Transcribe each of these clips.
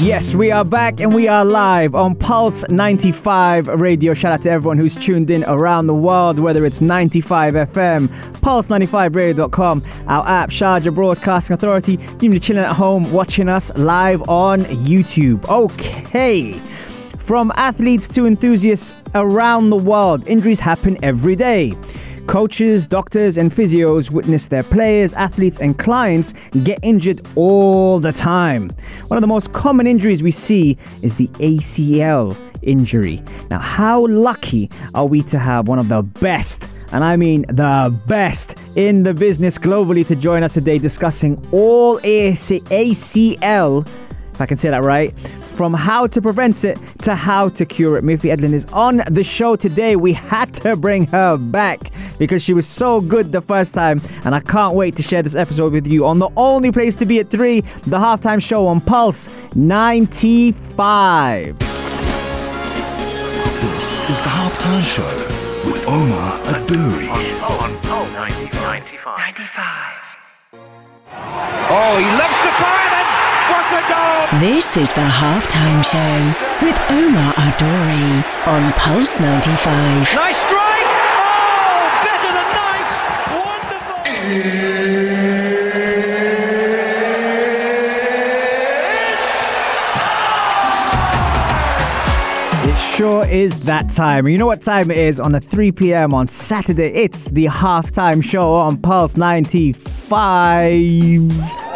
Yes, we are back and we are live on Pulse 95 Radio. Shout out to everyone who's tuned in around the world, whether it's 95 FM, Pulse95Radio.com, our app, Sharjah Broadcasting Authority. Even you chilling at home watching us live on YouTube. Okay. From athletes to enthusiasts around the world, injuries happen every day. Coaches, doctors, and physios witness their players, athletes, and clients get injured all the time. One of the most common injuries we see is the ACL injury. Now, how lucky are we to have one of the best, and I mean the best, in the business globally to join us today discussing all AC- ACL, if I can say that right, from how to prevent it to how to cure it. Miffy Edlund is on the show today. We had to bring her back because she was so good the first time, and I can't wait to share this episode with you on the only place to be at 3, the halftime show on Pulse 95. This is the Halftime Show with Omar Adouri. Oh, he loves to fire and what a goal! This is the halftime show with Omar Adori on Pulse 95. Nice strike! Oh, better than nice! Wonderful! It sure is that time. You know what time it is on a 3 p.m. on Saturday? It's the halftime show on Pulse 95.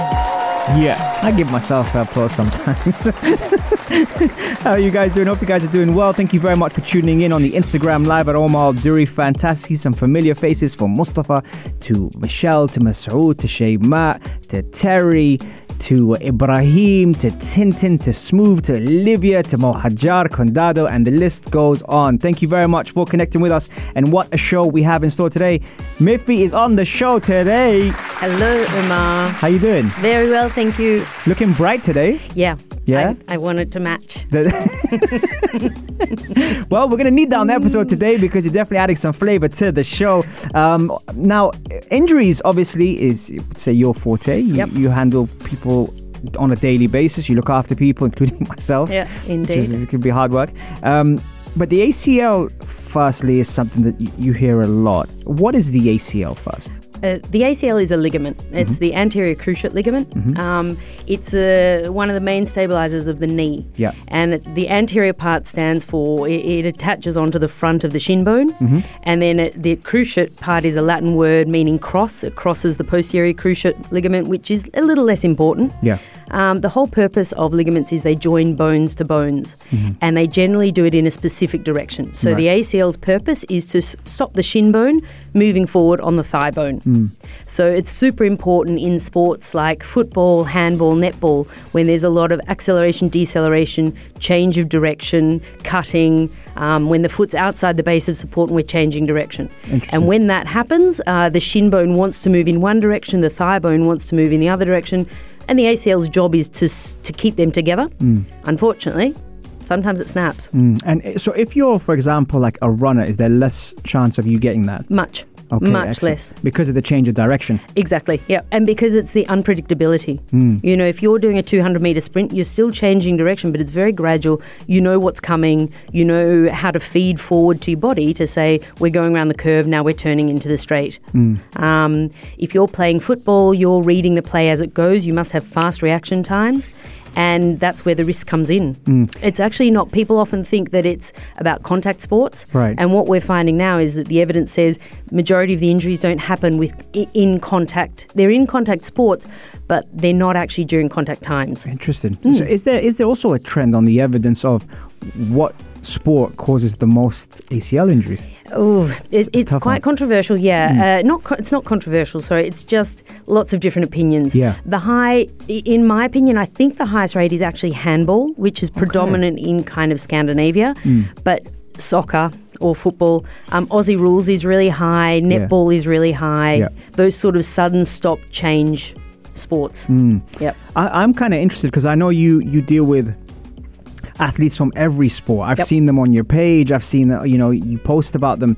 Yeah, I give myself applause sometimes. How are you guys doing? Hope you guys are doing well. Thank you very much for tuning in on the Instagram live at Omar Duri. Fantastic. Some familiar faces from Mustafa to Michelle to Masoud to Shaymat to Terry to Ibrahim, to Tintin, to Smooth, to Olivia, to Mohajar, Condado, and the list goes on. Thank you very much for connecting with us. And what a show we have in store today. Miffy is on the show today. Hello, Omar. How you doing? Very well, thank you. Looking bright today. Yeah. Yeah? I, I wanted to match. well, we're going to need that on the episode today because you're definitely adding some flavor to the show. Um, now, injuries obviously is, say, your forte. You, Yep. you handle people on a daily basis. You look after people, including myself. Yeah, indeed. is- it can be hard work. Um, but the ACL, firstly, is something that y- you hear a lot. What is the ACL first? Uh, the ACL is a ligament. It's Mm-hmm. the anterior cruciate ligament. Um, it's uh, one of the main stabilizers of the knee. Yeah. And the anterior part stands for it, it attaches onto the front of the shin bone, Mm-hmm. and then it, the cruciate part is a Latin word meaning cross. It crosses the posterior cruciate ligament, which is a little less important. Yeah. Um, the whole purpose of ligaments is they join bones to bones, and they generally do it in a specific direction. So the ACL's purpose is to s- stop the shin bone moving forward on the thigh bone. So it's super important in sports like football, handball, netball, when there's a lot of acceleration, deceleration, change of direction, cutting, um, when the foot's outside the base of support and we're changing direction. And when that happens, uh, the shin bone wants to move in one direction, the thigh bone wants to move in the other direction, and the ACL's job is to, to keep them together. Unfortunately, sometimes it snaps. Mm. And uh, so, if you're, for example, like a runner, is there less chance of you getting that? Much. Okay, much excellent. less. Because of the change of direction. Exactly. Yeah. And because it's the unpredictability. You know, if you're doing a 200 meter sprint, you're still changing direction, but it's very gradual. You know what's coming. You know how to feed forward to your body to say, we're going around the curve, now we're turning into the straight. Um, if you're playing football, you're reading the play as it goes. You must have fast reaction times. And that's where the risk comes in. It's actually not, people often think that it's about contact sports. Right. And what we're finding now is that the evidence says majority of the injuries don't happen with in contact. They're in contact sports, but they're not actually during contact times. Interesting. Hmm. So, is there is there also a trend on the evidence of what sport causes the most ACL injuries? Oh, it, it's tough quite one. controversial. Yeah, uh, not co- it's not controversial. Sorry, it's just lots of different opinions. Yeah. the high, in my opinion, I think the highest rate is actually handball, which is predominant in kind of Scandinavia, Mm. but soccer. Or football. Um, Aussie rules is really high. Netball is really high. Yeah. Those sort of sudden stop change sports. Mm. Yep. I, I'm kind of interested because I know you you deal with athletes from every sport. I've Yep. seen them on your page. I've seen that you know you post about them,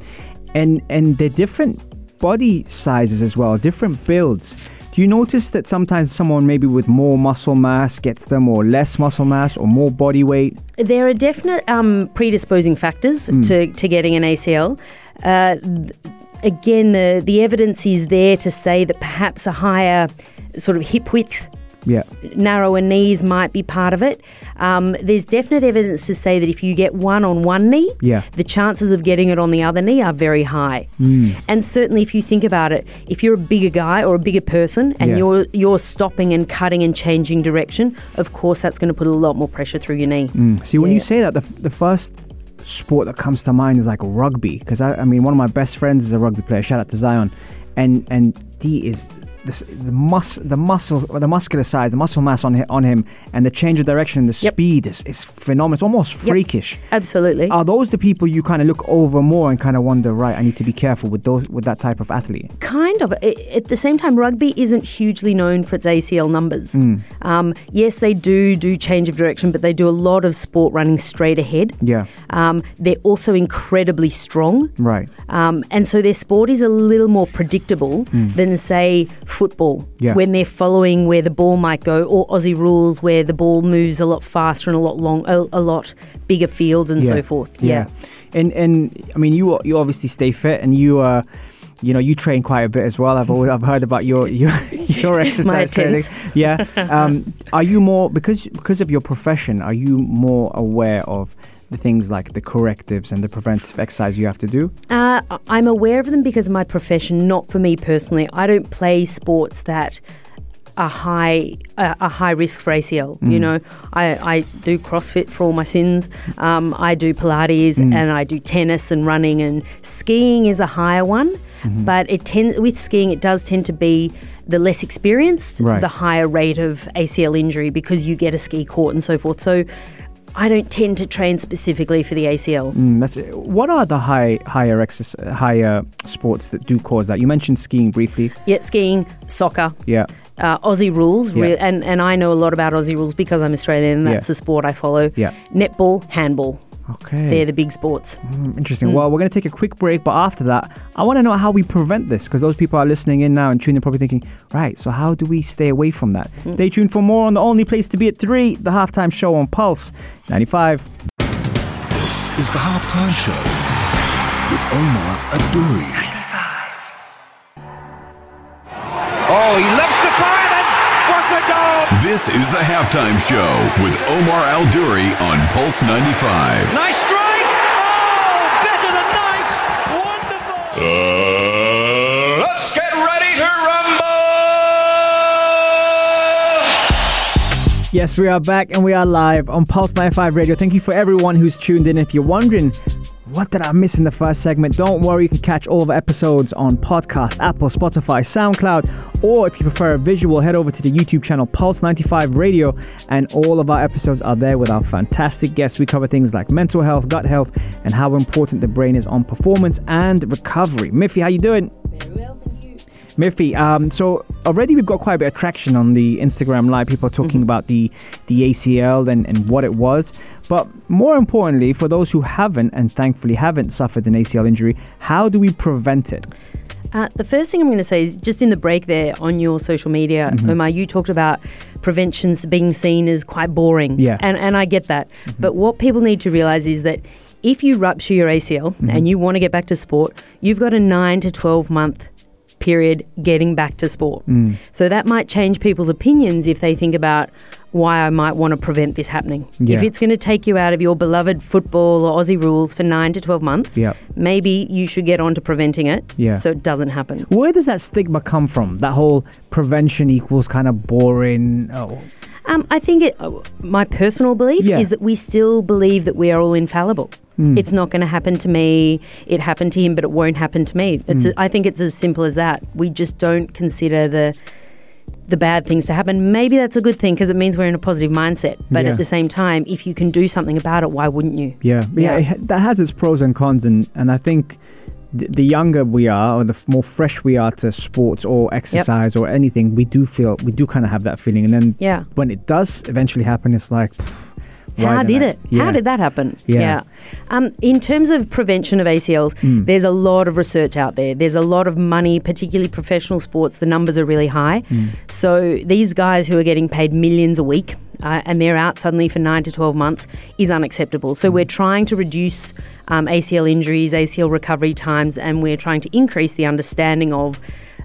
and and they're different body sizes as well, different builds. Do you notice that sometimes someone maybe with more muscle mass gets them, or less muscle mass, or more body weight? There are definite um, predisposing factors Mm. to, to getting an ACL. Uh, th- again, the, the evidence is there to say that perhaps a higher sort of hip width, Yeah, narrower knees might be part of it. Um, there's definite evidence to say that if you get one on one knee, Yeah. the chances of getting it on the other knee are very high. Mm. And certainly, if you think about it, if you're a bigger guy or a bigger person and Yeah. you're you're stopping and cutting and changing direction, of course that's going to put a lot more pressure through your knee. Mm. See, when you say that, the, the first sport that comes to mind is like rugby. Because I, I mean, one of my best friends is a rugby player. Shout out to Zion, and and he is the, the mus the muscle the muscular size, the muscle mass on hi- on him, and the change of direction, the Yep. speed is, is phenomenal. It's almost Yep. freakish. Absolutely. Are those the people you kind of look over more and kind of wonder, right? I need to be careful with those with that type of athlete. Kind of. I- At the same time, rugby isn't hugely known for its ACL numbers. Mm. Um, yes, they do do change of direction, but they do a lot of sport running straight ahead. Yeah, Um, they're also incredibly strong. right. Um, and so their sport is a little more predictable than, say, football. Yeah. when they're following where the ball might go, or Aussie rules where the ball moves a lot faster and a lot long, a, a lot bigger fields and so forth. Yeah. And and I mean, you you obviously stay fit, and you uh, you know, you train quite a bit as well. I've always, I've heard about your your your exercise training. Yeah. Um, are you more because because of your profession? Are you more aware of the things like the correctives and the preventive exercise you have to do? Uh, I'm aware of them because of my profession, not for me personally. I don't play sports that are high uh, a high risk for ACL. You know, I, I do CrossFit for all my sins. Um, I do Pilates and I do tennis and running and skiing is a higher one. But it tends with skiing, it does tend to be the less experienced, Right. the higher rate of ACL injury because you get a ski court and so forth. So. I don't tend to train specifically for the ACL. Mm. What are the high higher exercise, higher sports that do cause that? You mentioned skiing briefly. Yeah, skiing, soccer, Yeah. uh, Aussie rules, Yeah. re- and and I know a lot about Aussie rules because I'm Australian, and that's Yeah. the sport I follow. Yeah. Netball, handball, Okay. they're the big sports. Mm, Interesting. Well, we're going to take a quick break, but after that, I want to know how we prevent this because those people are listening in now and tuning in, probably thinking, right, so how do we stay away from that? Stay tuned for more on the only place to be at 3, the halftime show on Pulse 95. This is the halftime show with Omar Adouri. Oh, he loves to fire then. What a goal! This is the halftime show with Omar Al Duri on Pulse 95. Nice strike! Oh, better than nice! Wonderful! Uh, let's get ready to rumble! Yes, we are back and we are live on Pulse 95 Radio. Thank you for everyone who's tuned in. If you're wondering, what did I miss in the first segment? Don't worry, you can catch all of the episodes on podcast, Apple, Spotify, SoundCloud, or if you prefer a visual, head over to the YouTube channel Pulse 95 Radio, and all of our episodes are there with our fantastic guests. We cover things like mental health, gut health, and how important the brain is on performance and recovery. Miffy, how you doing? Miffy, um, so already we've got quite a bit of traction on the Instagram live. People are talking about the the ACL and, and what it was. But more importantly, for those who haven't and thankfully haven't suffered an ACL injury, how do we prevent it? Uh, the first thing I'm going to say is just in the break there on your social media, Mm-hmm. Omar, you talked about preventions being seen as quite boring. Yeah. And, and I get that. But what people need to realize is that if you rupture your ACL Mm-hmm. and you want to get back to sport, you've got a 9 to 12 month period getting back to sport. Mm. So that might change people's opinions if they think about why I might want to prevent this happening. Yeah. If it's going to take you out of your beloved football or Aussie rules for 9 to 12 months, Yep. maybe you should get on to preventing it Yeah. so it doesn't happen. Where does that stigma come from? That whole prevention equals kind of boring. Oh, Um, I think it, uh, my personal belief Yeah. is that we still believe that we are all infallible. It's not going to happen to me. It happened to him, but it won't happen to me. It's. I think it's as simple as that. We just don't consider the the bad things to happen. Maybe that's a good thing because it means we're in a positive mindset. But Yeah. at the same time, if you can do something about it, why wouldn't you? Yeah, yeah, Yeah. it that has its pros and cons, and and I think the, younger we are, or the more fresh we are to sports or exercise or anything, we do feel we do kind of have that feeling, and then Yeah. when it does eventually happen, it's like, How did I- it? Yeah. How did that happen? Yeah. Um, in terms of prevention of ACLs, there's a lot of research out there. There's a lot of money, particularly professional sports. The numbers are really high. So these guys who are getting paid millions a week uh, and they're out suddenly for nine to 12 months is unacceptable. So we're trying to reduce um, ACL injuries, ACL recovery times, and we're trying to increase the understanding of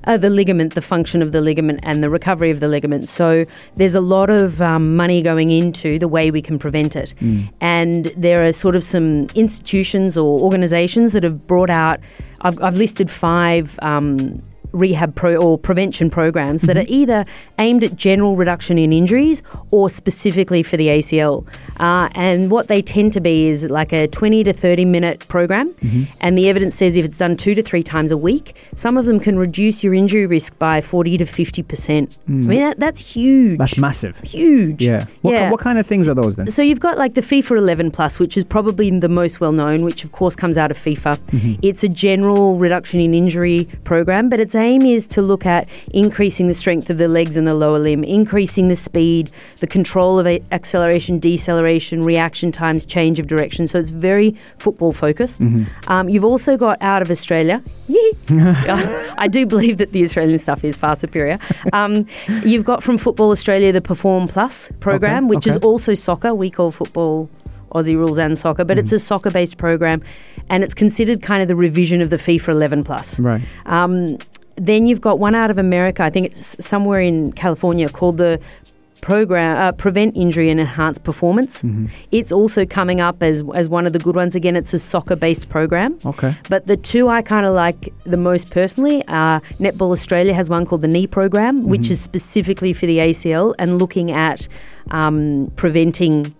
uh, the ligament, the function of the ligament, and the recovery of the ligament. So there's a lot of um, money going into the way we can prevent it. And there are sort of some institutions or organizations that have brought out, I've, I've listed five. Um, rehab pro or prevention programs that are either aimed at general reduction in injuries or specifically for the ACL. Uh, and what they tend to be is like a 20 to 30 minute program. And the evidence says if it's done two to three times a week, some of them can reduce your injury risk by 40 to 50%. I mean, that, that's huge. That's massive. huge. Yeah. What, ki- yeah. what kind of things are those then? So you've got like the FIFA 11 Plus, which is probably the most well known, which of course comes out of FIFA. Mm-hmm. It's a general reduction in injury program, but its aim is to look at increasing the strength of the legs and the lower limb, increasing the speed, the control of acceleration, deceleration, reaction times, change of direction. So it's very football focused. Mm-hmm. Um, you've also got out of Australia. Yeah, I do believe that the Australian stuff is far superior. Um, you've got from Football Australia the Perform Plus program, Okay, which is also soccer. We call football Aussie rules and soccer, but Mm-hmm. it's a soccer based program and it's considered kind of the revision of the FIFA 11 Plus. Right. Um, then you've got one out of America, I think it's somewhere in California, called the program uh, Prevent Injury and Enhance Performance. Mm-hmm. It's also coming up as, as one of the good ones. Again, it's a soccer based program. Okay. But the two I kind of like the most personally are Netball Australia has one called the Knee Program, which Mm-hmm. is specifically for the ACL and looking at um, preventing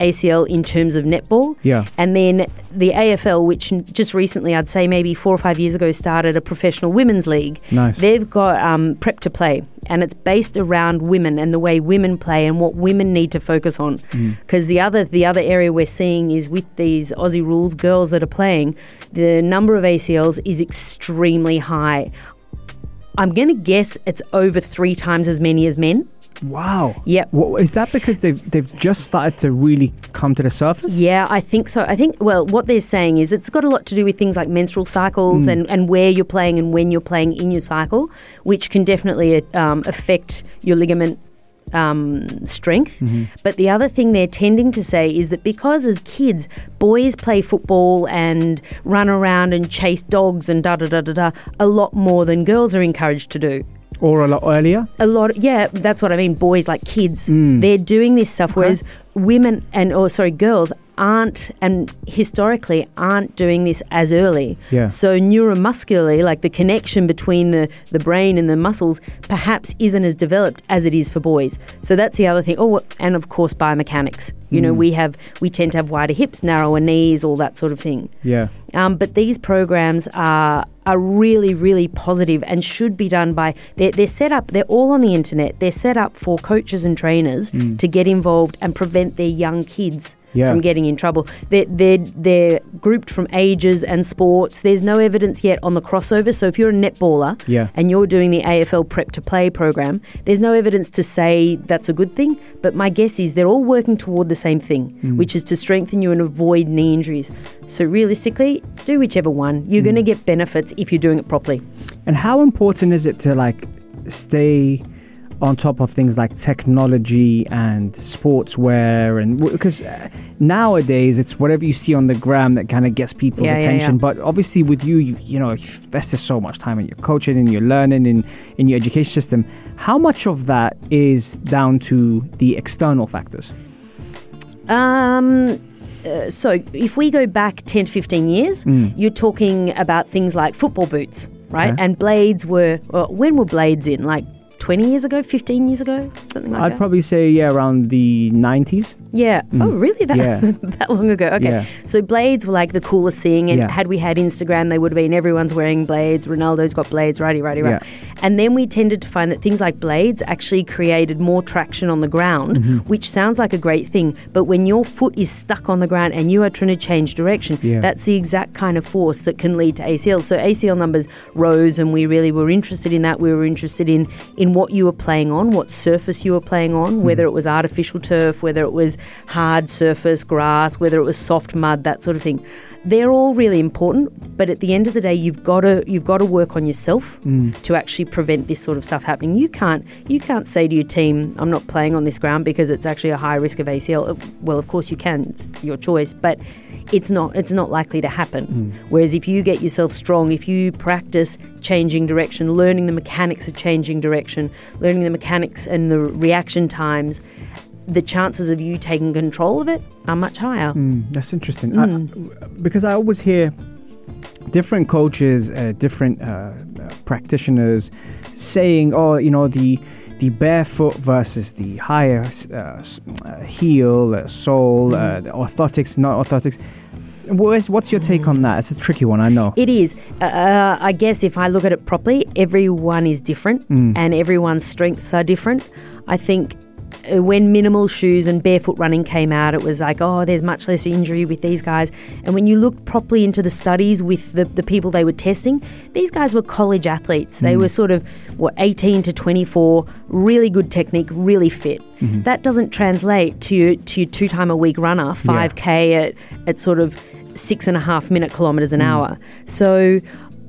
ACL in terms of netball. Yeah. And then the AFL, which just recently, I'd say maybe four or five years ago, started a professional women's league. Nice. They've got um, Prep to Play, and it's based around women and the way women play and what women need to focus on. Mm. Because the other the other area we're seeing is with these Aussie rules girls that are playing, the number of ACLs is extremely high. I'm going to guess it's over three times as many as men. Wow. Yep. Is that because they've they've just started to really come to the surface? Yeah, I think so. I think, well, what they're saying is it's got a lot to do with things like menstrual cycles and, and where you're playing and when you're playing in your cycle, which can definitely um, affect your ligament um, strength. But the other thing they're tending to say is that because as kids, boys play football and run around and chase dogs and da da da da da a lot more than girls are encouraged to do Or a lot earlier? a lot yeah that's what i mean boys like kids. Hmm. They're doing this stuff whereas women and or sorry girls aren't and historically aren't doing this as early. Yeah. so neuromuscularly like the connection between the the brain and the muscles perhaps isn't as developed as it is for boys. So that's the other thing. Oh and of course biomechanics you know we have we tend to have wider hips narrower knees all that sort of thing. Yeah. um, but these programs are are really really positive and should be done by they're, they're set up they're all on the internet. They're set up for coaches and trainers to get involved and prevent their young kids Yeah. from getting in trouble. They're, they're they're grouped from ages and sports. There's no evidence yet on the crossover. So if you're a netballer Yeah. and you're doing the AFL prep to play program there's no evidence to say that's a good thing. But my guess is they're all working toward the same thing which is to strengthen you and avoid knee injuries. So realistically do whichever one. You're going to get benefits if you're doing it properly. And how important is it to like stay on top of things like technology and sportswear and because uh, nowadays it's whatever you see on the gram that kind of gets people's Yeah, yeah, attention. yeah. but obviously with you, you you know you've invested so much time in your coaching and your learning and in your education system. How much of that is down to the external factors Um, uh, so if we go back 10 to 15 years, you're talking about things like football boots, right? Okay. And blades were, well, when were blades in? Like 20 years ago, 15 years ago, something like that? I'd probably say yeah around the 90s. Yeah. Oh, really? That Yeah. that long ago? Okay. Yeah. So blades were like the coolest thing, and Yeah. had we had Instagram, they would have been everyone's wearing blades. Ronaldo's got blades, righty, righty, right. And then we tended to find that things like blades actually created more traction on the ground, Mm-hmm. which sounds like a great thing. But when your foot is stuck on the ground and you are trying to change direction, that's the exact kind of force that can lead to ACL. So ACL numbers rose, and we really were interested in that. We were interested in in what you were playing on, what surface you were playing on, whether it was artificial turf, whether it was hard surface, grass, whether it was soft mud, that sort of thing. They're all really important, but at the end of the day, you've got to you've got to work on yourself to actually prevent this sort of stuff happening. You can't you can't say to your team, "I'm not playing on this ground because it's actually a high risk of ACL." Uh, Well, of course you can; it's your choice, but it's not it's not likely to happen. Whereas if you get yourself strong, if you practice changing direction, learning the mechanics of changing direction, learning the mechanics and the reaction times, the chances of you taking control of it are much higher. Mm, that's interesting. I, because I always hear different coaches, uh, different uh, practitioners saying, "Oh, you know the." The barefoot versus the higher uh, uh, heel, uh, sole, uh, orthotics, not orthotics. What's, what's your take on that? It's a tricky one, I know. It is. Uh, I guess if I look at it properly, everyone is different and everyone's strengths are different. I think Uh, when minimal shoes and barefoot running came out, it was like, oh, there's much less injury with these guys. And when you look properly into the studies with the, the people they were testing, these guys were college athletes. They mm. were sort of, what, 18 to 24, really good technique, really fit. Mm-hmm. That doesn't translate to to two time a week runner, 5K at, at sort of six and a half minute kilometres an mm. hour. So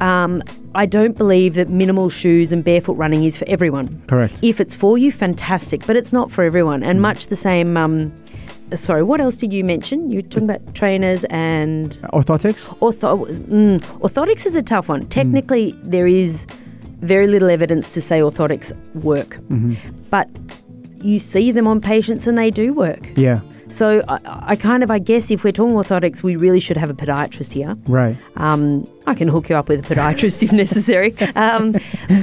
um, I don't believe that minimal shoes and barefoot running is for everyone. Correct. If it's for you, fantastic, but it's not for everyone. And much the same. Um, sorry, what else did you mention? You were talking about trainers and Orthotics? ortho. Mm, orthotics is a tough one. Technically, there is very little evidence to say orthotics work, but you see them on patients and they do work. Yeah, So I, I kind of, I guess, if we're talking orthotics, we really should have a podiatrist here. right. Um, I can hook you up with a podiatrist if necessary. Um,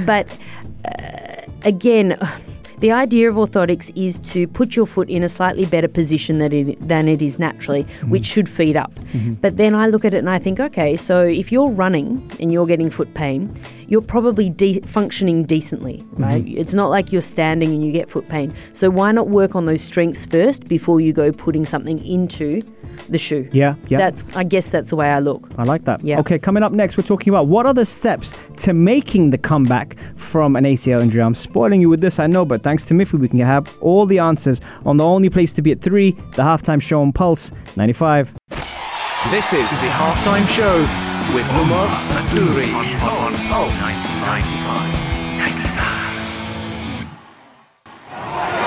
but uh, again, the idea of orthotics is to put your foot in a slightly better position than it, than it is naturally, which should feed up. But then I look at it and I think, okay, so if you're running and you're getting foot pain, you're probably de- functioning decently, mm-hmm. right? It's not like you're standing and you get foot pain. So why not work on those strengths first before you go putting something into the shoe? Yeah, yeah. That's, I guess that's the way I look. I like that. Yeah. Okay, coming up next, we're talking about what are the steps to making the comeback from an ACL injury. I'm spoiling you with this, I know, but thanks to Miffy, we can have all the answers on the only place to be at 3, the halftime show on Pulse 95. This is the halftime show with Omar Adouri on Pulse 95.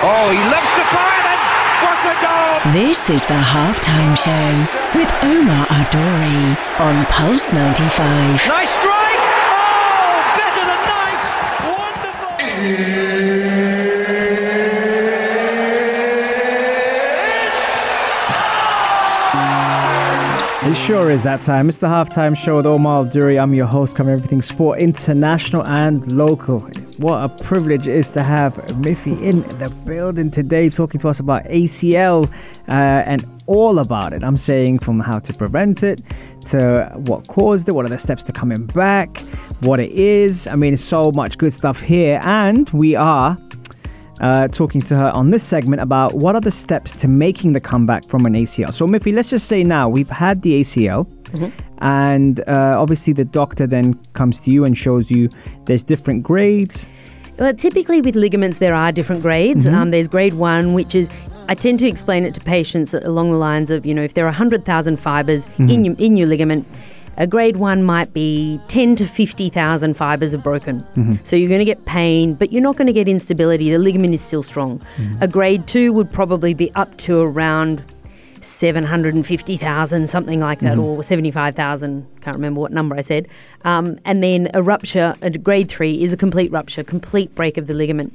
Oh, he loves to fire and what a goal! This is the halftime show with Omar Adori on Pulse 95. Nice strike! Oh, better than nice! Wonderful! Sure is that time. It's the halftime show with Omar Duri. I'm your host, covering everything sport, international and local. What a privilege it is to have Miffy in the building today, talking to us about ACL uh, and all about it. I'm saying from how to prevent it to what caused it, what are the steps to coming back, what it is. I mean, so much good stuff here, and we are uh, talking to her on this segment about what are the steps to making the comeback from an ACL. So, Miffy, let's just say now we've had the ACL, and uh, obviously the doctor then comes to you and shows you there's different grades. Well, typically with ligaments, there are different grades. Um, there's grade one, which is I tend to explain it to patients along the lines of you know if there are hundred thousand fibers in your in your ligament. A grade one might be 10 to 50,000 fibers are broken. So you're going to get pain, but you're not going to get instability. The ligament is still strong. A grade two would probably be up to around 750,000, something like that, or 75,000. Can't remember what number I said. Um, and then a rupture, a grade three, is a complete rupture, complete break of the ligament.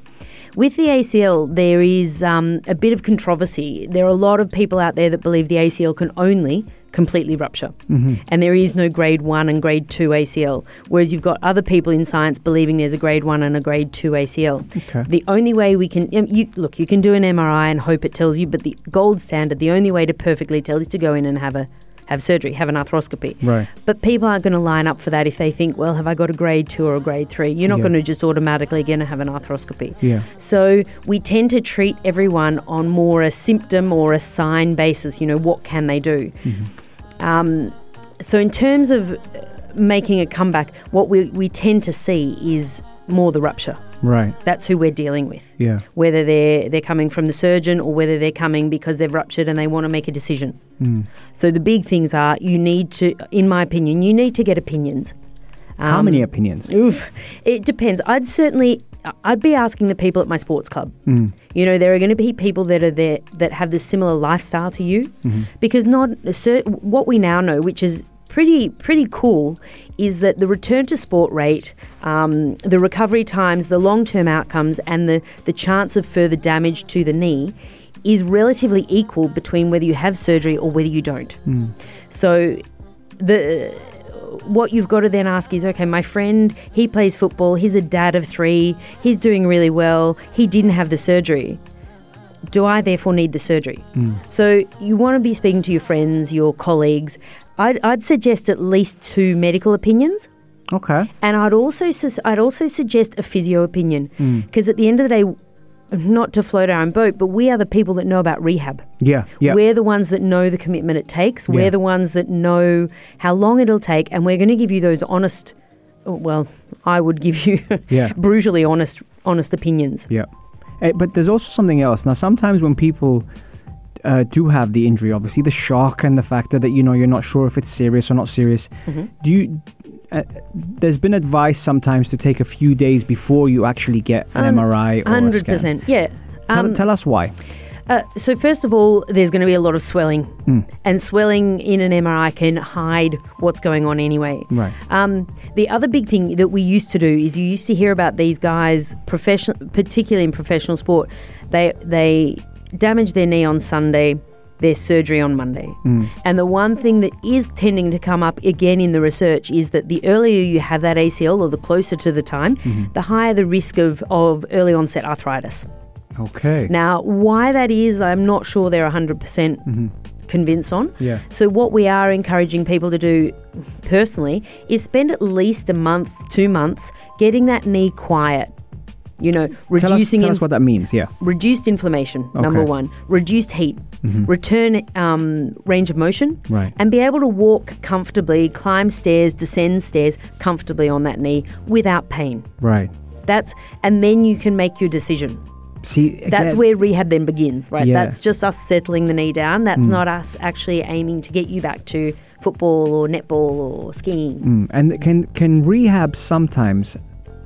With the ACL, there is um, a bit of controversy. There are a lot of people out there that believe the ACL can only completely rupture. Mm-hmm. And there is no grade one and grade two ACL. Whereas you've got other people in science believing there's a grade one and a grade two ACL. Okay. The only way we can, um, you, look, you can do an MRI and hope it tells you, but the gold standard, the only way to perfectly tell is to go in and have a have surgery, have an arthroscopy. Right. But people aren't going to line up for that if they think, well, have I got a grade two or a grade three? You're not Yeah. going to just automatically going to have an arthroscopy. Yeah. So we tend to treat everyone on more a symptom or a sign basis. You know, what can they do? Um, so in terms of making a comeback, what we, we tend to see is more the rupture. Right. That's who we're dealing with. Yeah. Whether they're they're coming from the surgeon or whether they're coming because they've ruptured and they want to make a decision. Mm. So the big things are you need to, in my opinion, you need to get opinions. How Um, many opinions? Oof, it depends. I'd certainly, I'd be asking the people at my sports club. Mm. You know, there are going to be people that are there that have this similar lifestyle to you, Mm-hmm. because not what we now know, which is pretty pretty cool, is that the return to sport rate, um, the recovery times, the long term outcomes, and the the chance of further damage to the knee. Is relatively equal between whether you have surgery or whether you don't. So, the what you've got to then ask is okay, my friend, he plays football, he's a dad of three, he's doing really well, he didn't have the surgery. Do I therefore need the surgery? Hmm. So you want to be speaking to your friends, your colleagues. I'd, I'd suggest at least two medical opinions. Okay. And I'd also I'd also suggest a physio opinion hmm. because at the end of the day, not to float our own boat, but we are the people that know about rehab. Yeah. Yeah. We're the ones that know the commitment it takes. We're the ones that know how long it'll take, and we're going to give you those honest. Well, I would give you Yeah. brutally honest, honest opinions. Yeah. Eh, but there's also something else. Now, sometimes when people uh, do have the injury, obviously the shock and the factor that you know you're not sure if it's serious or not serious. Mm-hmm. Do you? Uh, there's been advice sometimes to take a few days before you actually get an Un- MRI or a 100%, yeah. Tell, Um, tell us why. Uh, so first of all, there's going to be a lot of swelling, and swelling in an MRI can hide what's going on anyway. Right. Um, the other big thing that we used to do is you used to hear about these guys, professional, particularly in professional sport. They they damage their knee on Sunday, their surgery on Monday. Mm. And the one thing that is tending to come up again in the research is that the earlier you have that ACL, or the closer to the time, mm-hmm. the higher the risk of, of early onset arthritis. Okay. Now, why that is, I'm not sure they're 100% mm-hmm. convinced on. Yeah. So, what we are encouraging people to do personally is spend at least a month, two months getting that knee quiet. You know, Tell us, reducing tell us what that means. Yeah. reduced inflammation, number one, reduced heat, return um, range of motion, Right. and be able to walk comfortably, climb stairs, descend stairs comfortably on that knee without pain. Right. That's and then you can make your decision. See, That's where rehab then begins, right? Yeah. That's just us settling the knee down. That's not us actually aiming to get you back to football or netball or skiing. Mm, And can can rehab sometimes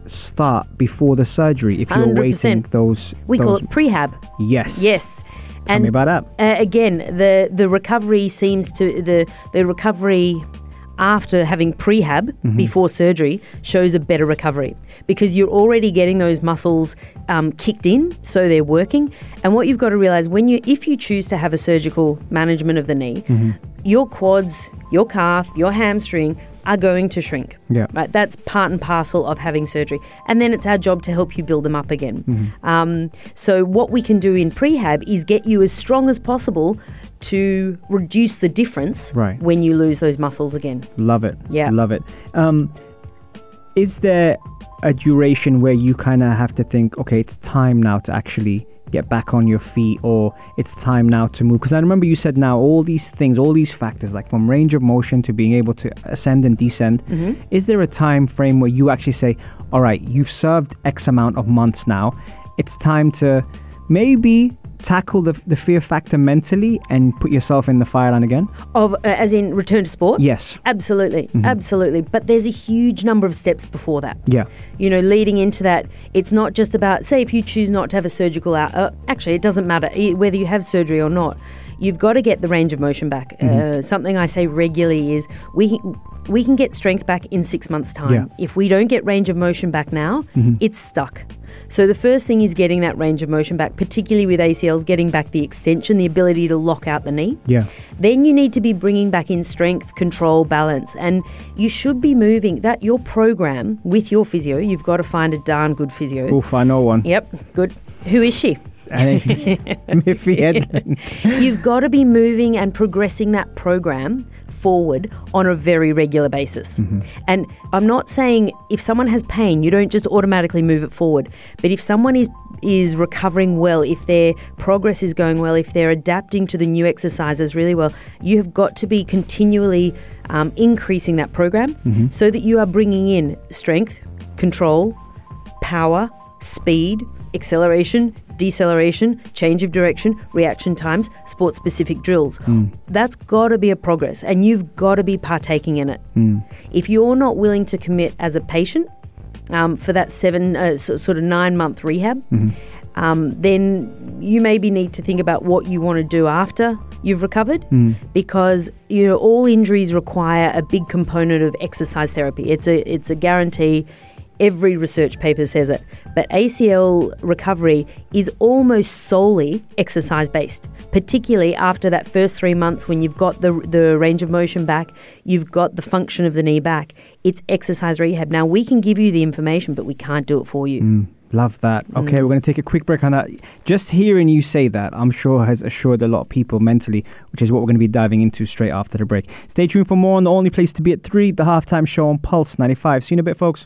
start before the surgery if you're 100%. waiting those? We call it prehab. Yes. Yes. Tell me about that. Uh, again, the the recovery seems to the the recovery after having prehab Mm-hmm. before surgery shows a better recovery because you're already getting those muscles um, kicked in, so they're working. And what you've got to realize when you if you choose to have a surgical management of the knee, Mm-hmm. your quads, your calf, your hamstring are going to shrink. Yeah. Right, that's part and parcel of having surgery, and then it's our job to help you build them up again. Mm-hmm. Um, so what we can do in prehab is get you as strong as possible to reduce the difference Right. when you lose those muscles again. Love it. Yeah. Love it. Um, is there a duration where you kind of have to think, okay, it's time now to actually get back on your feet, or it's time now to move? Because I remember you said now all these things, all these factors, like from range of motion to being able to ascend and descend. Mm-hmm. Is there a time frame where you actually say, all right, you've served X amount of months now, it's time to maybe tackle the, the fear factor mentally and put yourself in the fire line again? Of uh, as in return to sport. Yes. Absolutely, Mm-hmm. absolutely. But there's a huge number of steps before that. Yeah. You know, leading into that, it's not just about, say, if you choose not to have a surgical out, uh, actually, it doesn't matter whether you have surgery or not. you've got to get the range of motion back. Mm-hmm. Uh, something I say regularly is we we can get strength back in six months' time. Yeah. Mm-hmm. If we don't get range of motion back now, it's stuck. So the first thing is getting that range of motion back, particularly with ACLs, getting back the extension, the ability to lock out the knee. Yeah. Then you need to be bringing back in strength, control, balance, and you should be moving that your program with your physio. You've got to find a darn good physio. Oof, I know one. Yep, good. Who is she? Miffy Edlund. You've got to be moving and progressing that program forward on a very regular basis. And I'm not saying if someone has pain, you don't just automatically move it forward. But if someone is is recovering well, if their progress is going well, if they're adapting to the new exercises really well, you have got to be continually um, increasing that program so that you are bringing in strength, control, power, speed, acceleration, deceleration, change of direction, reaction times, sport specific drills. That's got to be a progress and you've got to be partaking in it. If you're not willing to commit as a patient um, for that seven, uh, so, sort of nine month rehab, um, then you maybe need to think about what you want to do after you've recovered because you know all injuries require a big component of exercise therapy. It's a it's a guarantee. Every research paper says it. But ACL recovery is almost solely exercise based, particularly after that first three months when you've got the, the range of motion back, you've got the function of the knee back. It's exercise rehab. Now, we can give you the information, but we can't do it for you. Mm, love that. Mm. Okay, we're going to take a quick break on that. Just hearing you say that, I'm sure has assured a lot of people mentally, which is what we're going to be diving into straight after the break. Stay tuned for more on the only place to be at 3, the halftime show on Pulse 95. See you in a bit, folks.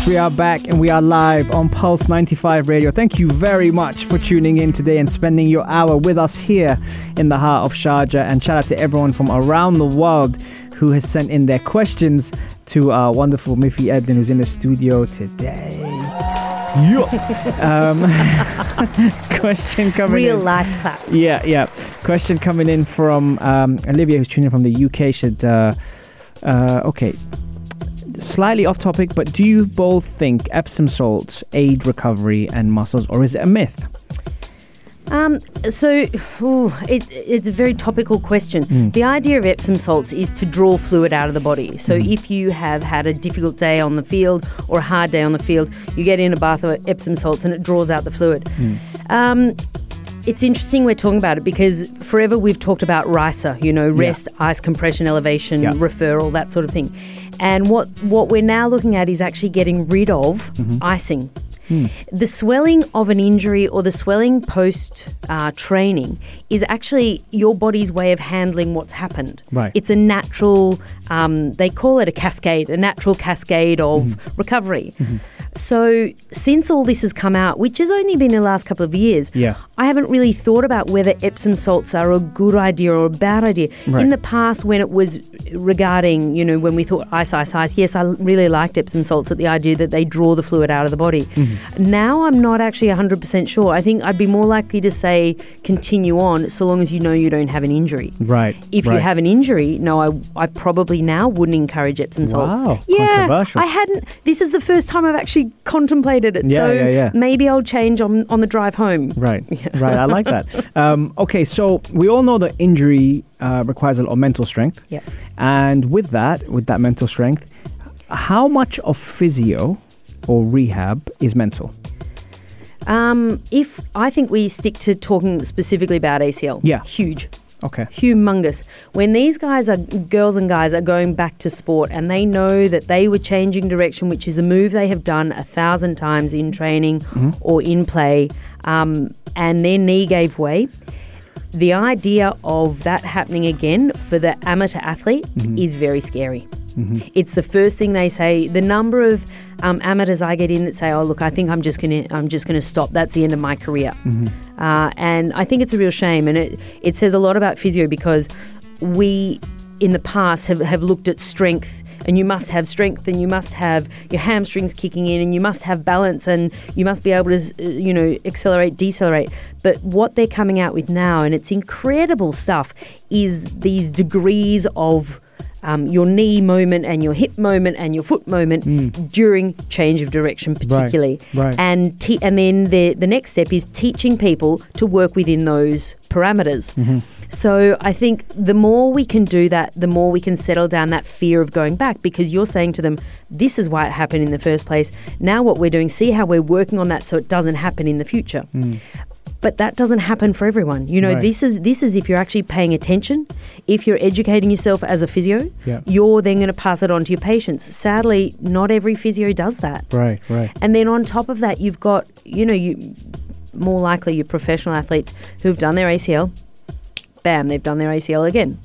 Yes, we are back and we are live on Pulse 95 Radio. Thank you very much for tuning in today and spending your hour with us here in the heart of Sharjah. And shout out to everyone from around the world who has sent in their questions to our wonderful Miffy Edlund, who's in the studio today. Yo. um, question coming in. Real in. life clap. Yeah, yeah. Question coming in from um, Olivia, who's tuning in from the UK. Should uh, uh, okay, slightly off topic, but do you both think Epsom salts aid recovery and muscles, or is it a myth? Um, so, ooh, it, it's a very topical question. The idea of Epsom salts is to draw fluid out of the body. So, if you have had a difficult day on the field or a hard day on the field, you get in a bath of Epsom salts and it draws out the fluid. Um, it's interesting we're talking about it because forever we've talked about RICER, you know, rest, ice compression, elevation, Yeah. referral, that sort of thing. And what, what we're now looking at is actually getting rid of mm-hmm. icing. The swelling of an injury or the swelling post uh, training is actually your body's way of handling what's happened. Right. It's a natural, um, they call it a cascade, a natural cascade of recovery. So, since all this has come out, which has only been the last couple of years, Yeah. I haven't really thought about whether Epsom salts are a good idea or a bad idea. Right. In the past, when it was regarding, you know, when we thought ice, ice, ice, yes, I really liked Epsom salts at the idea that they draw the fluid out of the body. Mm-hmm. Now I'm not actually 100% sure. I think I'd be more likely to say continue on so long as you know you don't have an injury. Right. If you have an injury, no, I, I probably now wouldn't encourage Epsom salts. Wow, yeah. I hadn't. This is the first time I've actually contemplated it. Yeah, so yeah, yeah. maybe I'll change on on the drive home. Right, right. I like that. Um, okay, so we all know that injury uh, requires a lot of mental strength. Yeah. And with that, with that mental strength, how much of physio or rehab is mental? Um, if I think we stick to talking specifically about ACL, Yeah. huge, Okay. humongous. When these guys are girls and guys are going back to sport and they know that they were changing direction, which is a move they have done a thousand times in training or in play, um, and their knee gave way. The idea of that happening again for the amateur athlete is very scary. It's the first thing they say. The number of um, amateurs I get in that say, "Oh, look, I think I'm just gonna, I'm just gonna stop. That's the end of my career." Uh, and I think it's a real shame, and it it says a lot about physio because we in the past have, have looked at strength and you must have strength and you must have your hamstrings kicking in and you must have balance and you must be able to uh, you know accelerate decelerate but what they're coming out with now and it's incredible stuff is these degrees of um, your knee moment and your hip moment and your foot moment mm. during change of direction, particularly. right. And te- and then the the next step is teaching people to work within those parameters. Mm-hmm. So I think the more we can do that, the more we can settle down that fear of going back because you're saying to them, this is why it happened in the first place. Now what we're doing, see how we're working on that so it doesn't happen in the future. Mm. But that doesn't happen for everyone. You know, Right. this is this is if you're actually paying attention, if you're educating yourself as a physio, Yeah. you're then going to pass it on to your patients. Sadly, not every physio does that. Right, right. And then on top of that, you've got, you know, you more likely your professional athletes who've done their ACL. Bam, they've done their ACL again.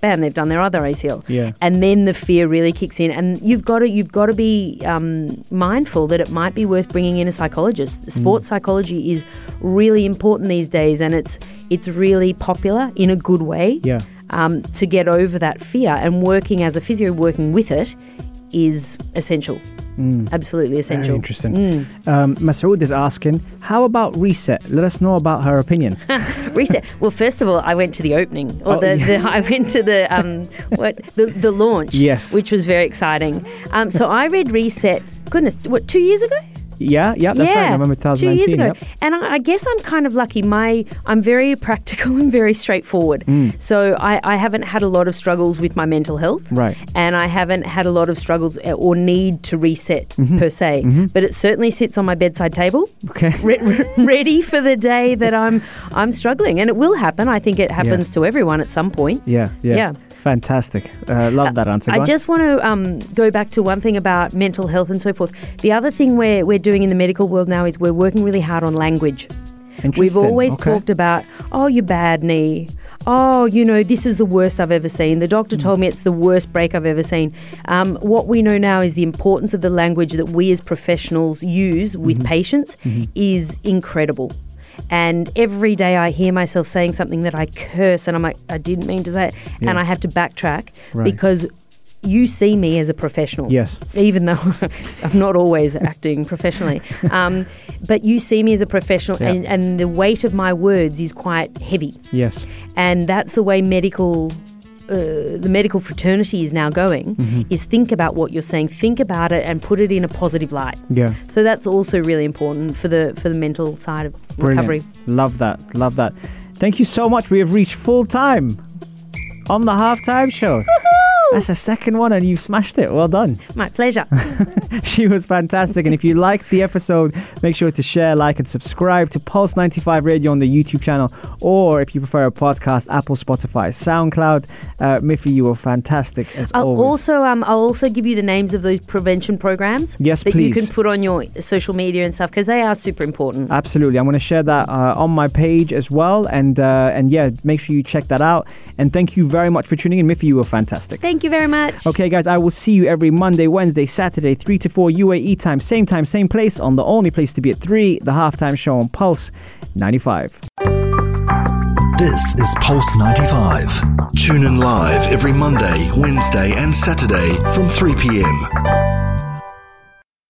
Bam, they've done their other ACL. Yeah. And then the fear really kicks in, and you've got to you've got to be um, mindful that it might be worth bringing in a psychologist. Hmm. Sports psychology is really important these days, and it's it's really popular in a good way Yeah. um, to get over that fear. And working as a physio, working with it, is essential. Absolutely essential. Very interesting. Um, Masood is asking, how about Reset? Let us know about her opinion. Reset. Well, first of all, I went to the opening, or Oh, the, yeah. the I went to the um what the the launch. Yes. which was very exciting. Um, so I read Reset. Goodness, what two years ago? Yeah, yeah, that's yeah, right. November two 2019. years ago. yep. And I, I guess I'm kind of lucky. My I'm very practical and very straightforward. Mm. So I, I haven't had a lot of struggles with my mental health. Right. And I haven't had a lot of struggles uh, or need to reset Mm-hmm. per se. But it certainly sits on my bedside table. Okay. Re- re- ready for the day that I'm I'm struggling, and it will happen. I think it happens to everyone at some point. Yeah, yeah. Yeah. Fantastic. Uh, love that answer. Go I on. just want to um, go back to one thing about mental health and so forth. The other thing we're, we're doing in the medical world now is we're working really hard on language. We've always Okay. talked about, oh, your bad knee. Oh, you know, this is the worst I've ever seen. The Mm. doctor told me it's the worst break I've ever seen. Um, what we know now is the importance of the language that we as professionals use with Mm-hmm. patients is incredible. And every day I hear myself saying something that I curse, and I'm like, I didn't mean to say it. Yeah. And I have to backtrack Right. because you see me as a professional. Yes. Even though I'm not always acting professionally. Um, but you see me as a professional, Yeah. and, and the weight of my words is quite heavy. Yes. And that's the way medical. Uh, the medical fraternity is now going Mm-hmm. is think about what you're saying think about it and put it in a positive light Yeah. so that's also really important for the for the mental side of Brilliant. recovery Love that. Love that. Thank you so much. We have reached full time on the halftime show. That's the second one, and you've smashed it. Well done. my pleasure she was fantastic. And if you liked the episode, make sure to share, like, and subscribe to Pulse 95 Radio on the YouTube channel, or if you prefer a podcast, Apple, Spotify, SoundCloud. Uh, Miffy, you were fantastic as I'll always. also um, I'll also give you the names of those prevention programs Yes, that you can put on your social media and stuff because they are super important. Absolutely, I'm going to share that uh, on my page as well, and uh, and yeah, make sure you check that out. And thank you very much for tuning in, Miffy. You were fantastic. Thank you very much. Okay, guys, I will see you every Monday, Wednesday, Saturday, 3 to 4 UAE time, same time, same place, on the only place to be at 3, the halftime show on Pulse 95. This is Pulse 95. Tune in live every Monday, Wednesday, and Saturday from 3 p.m.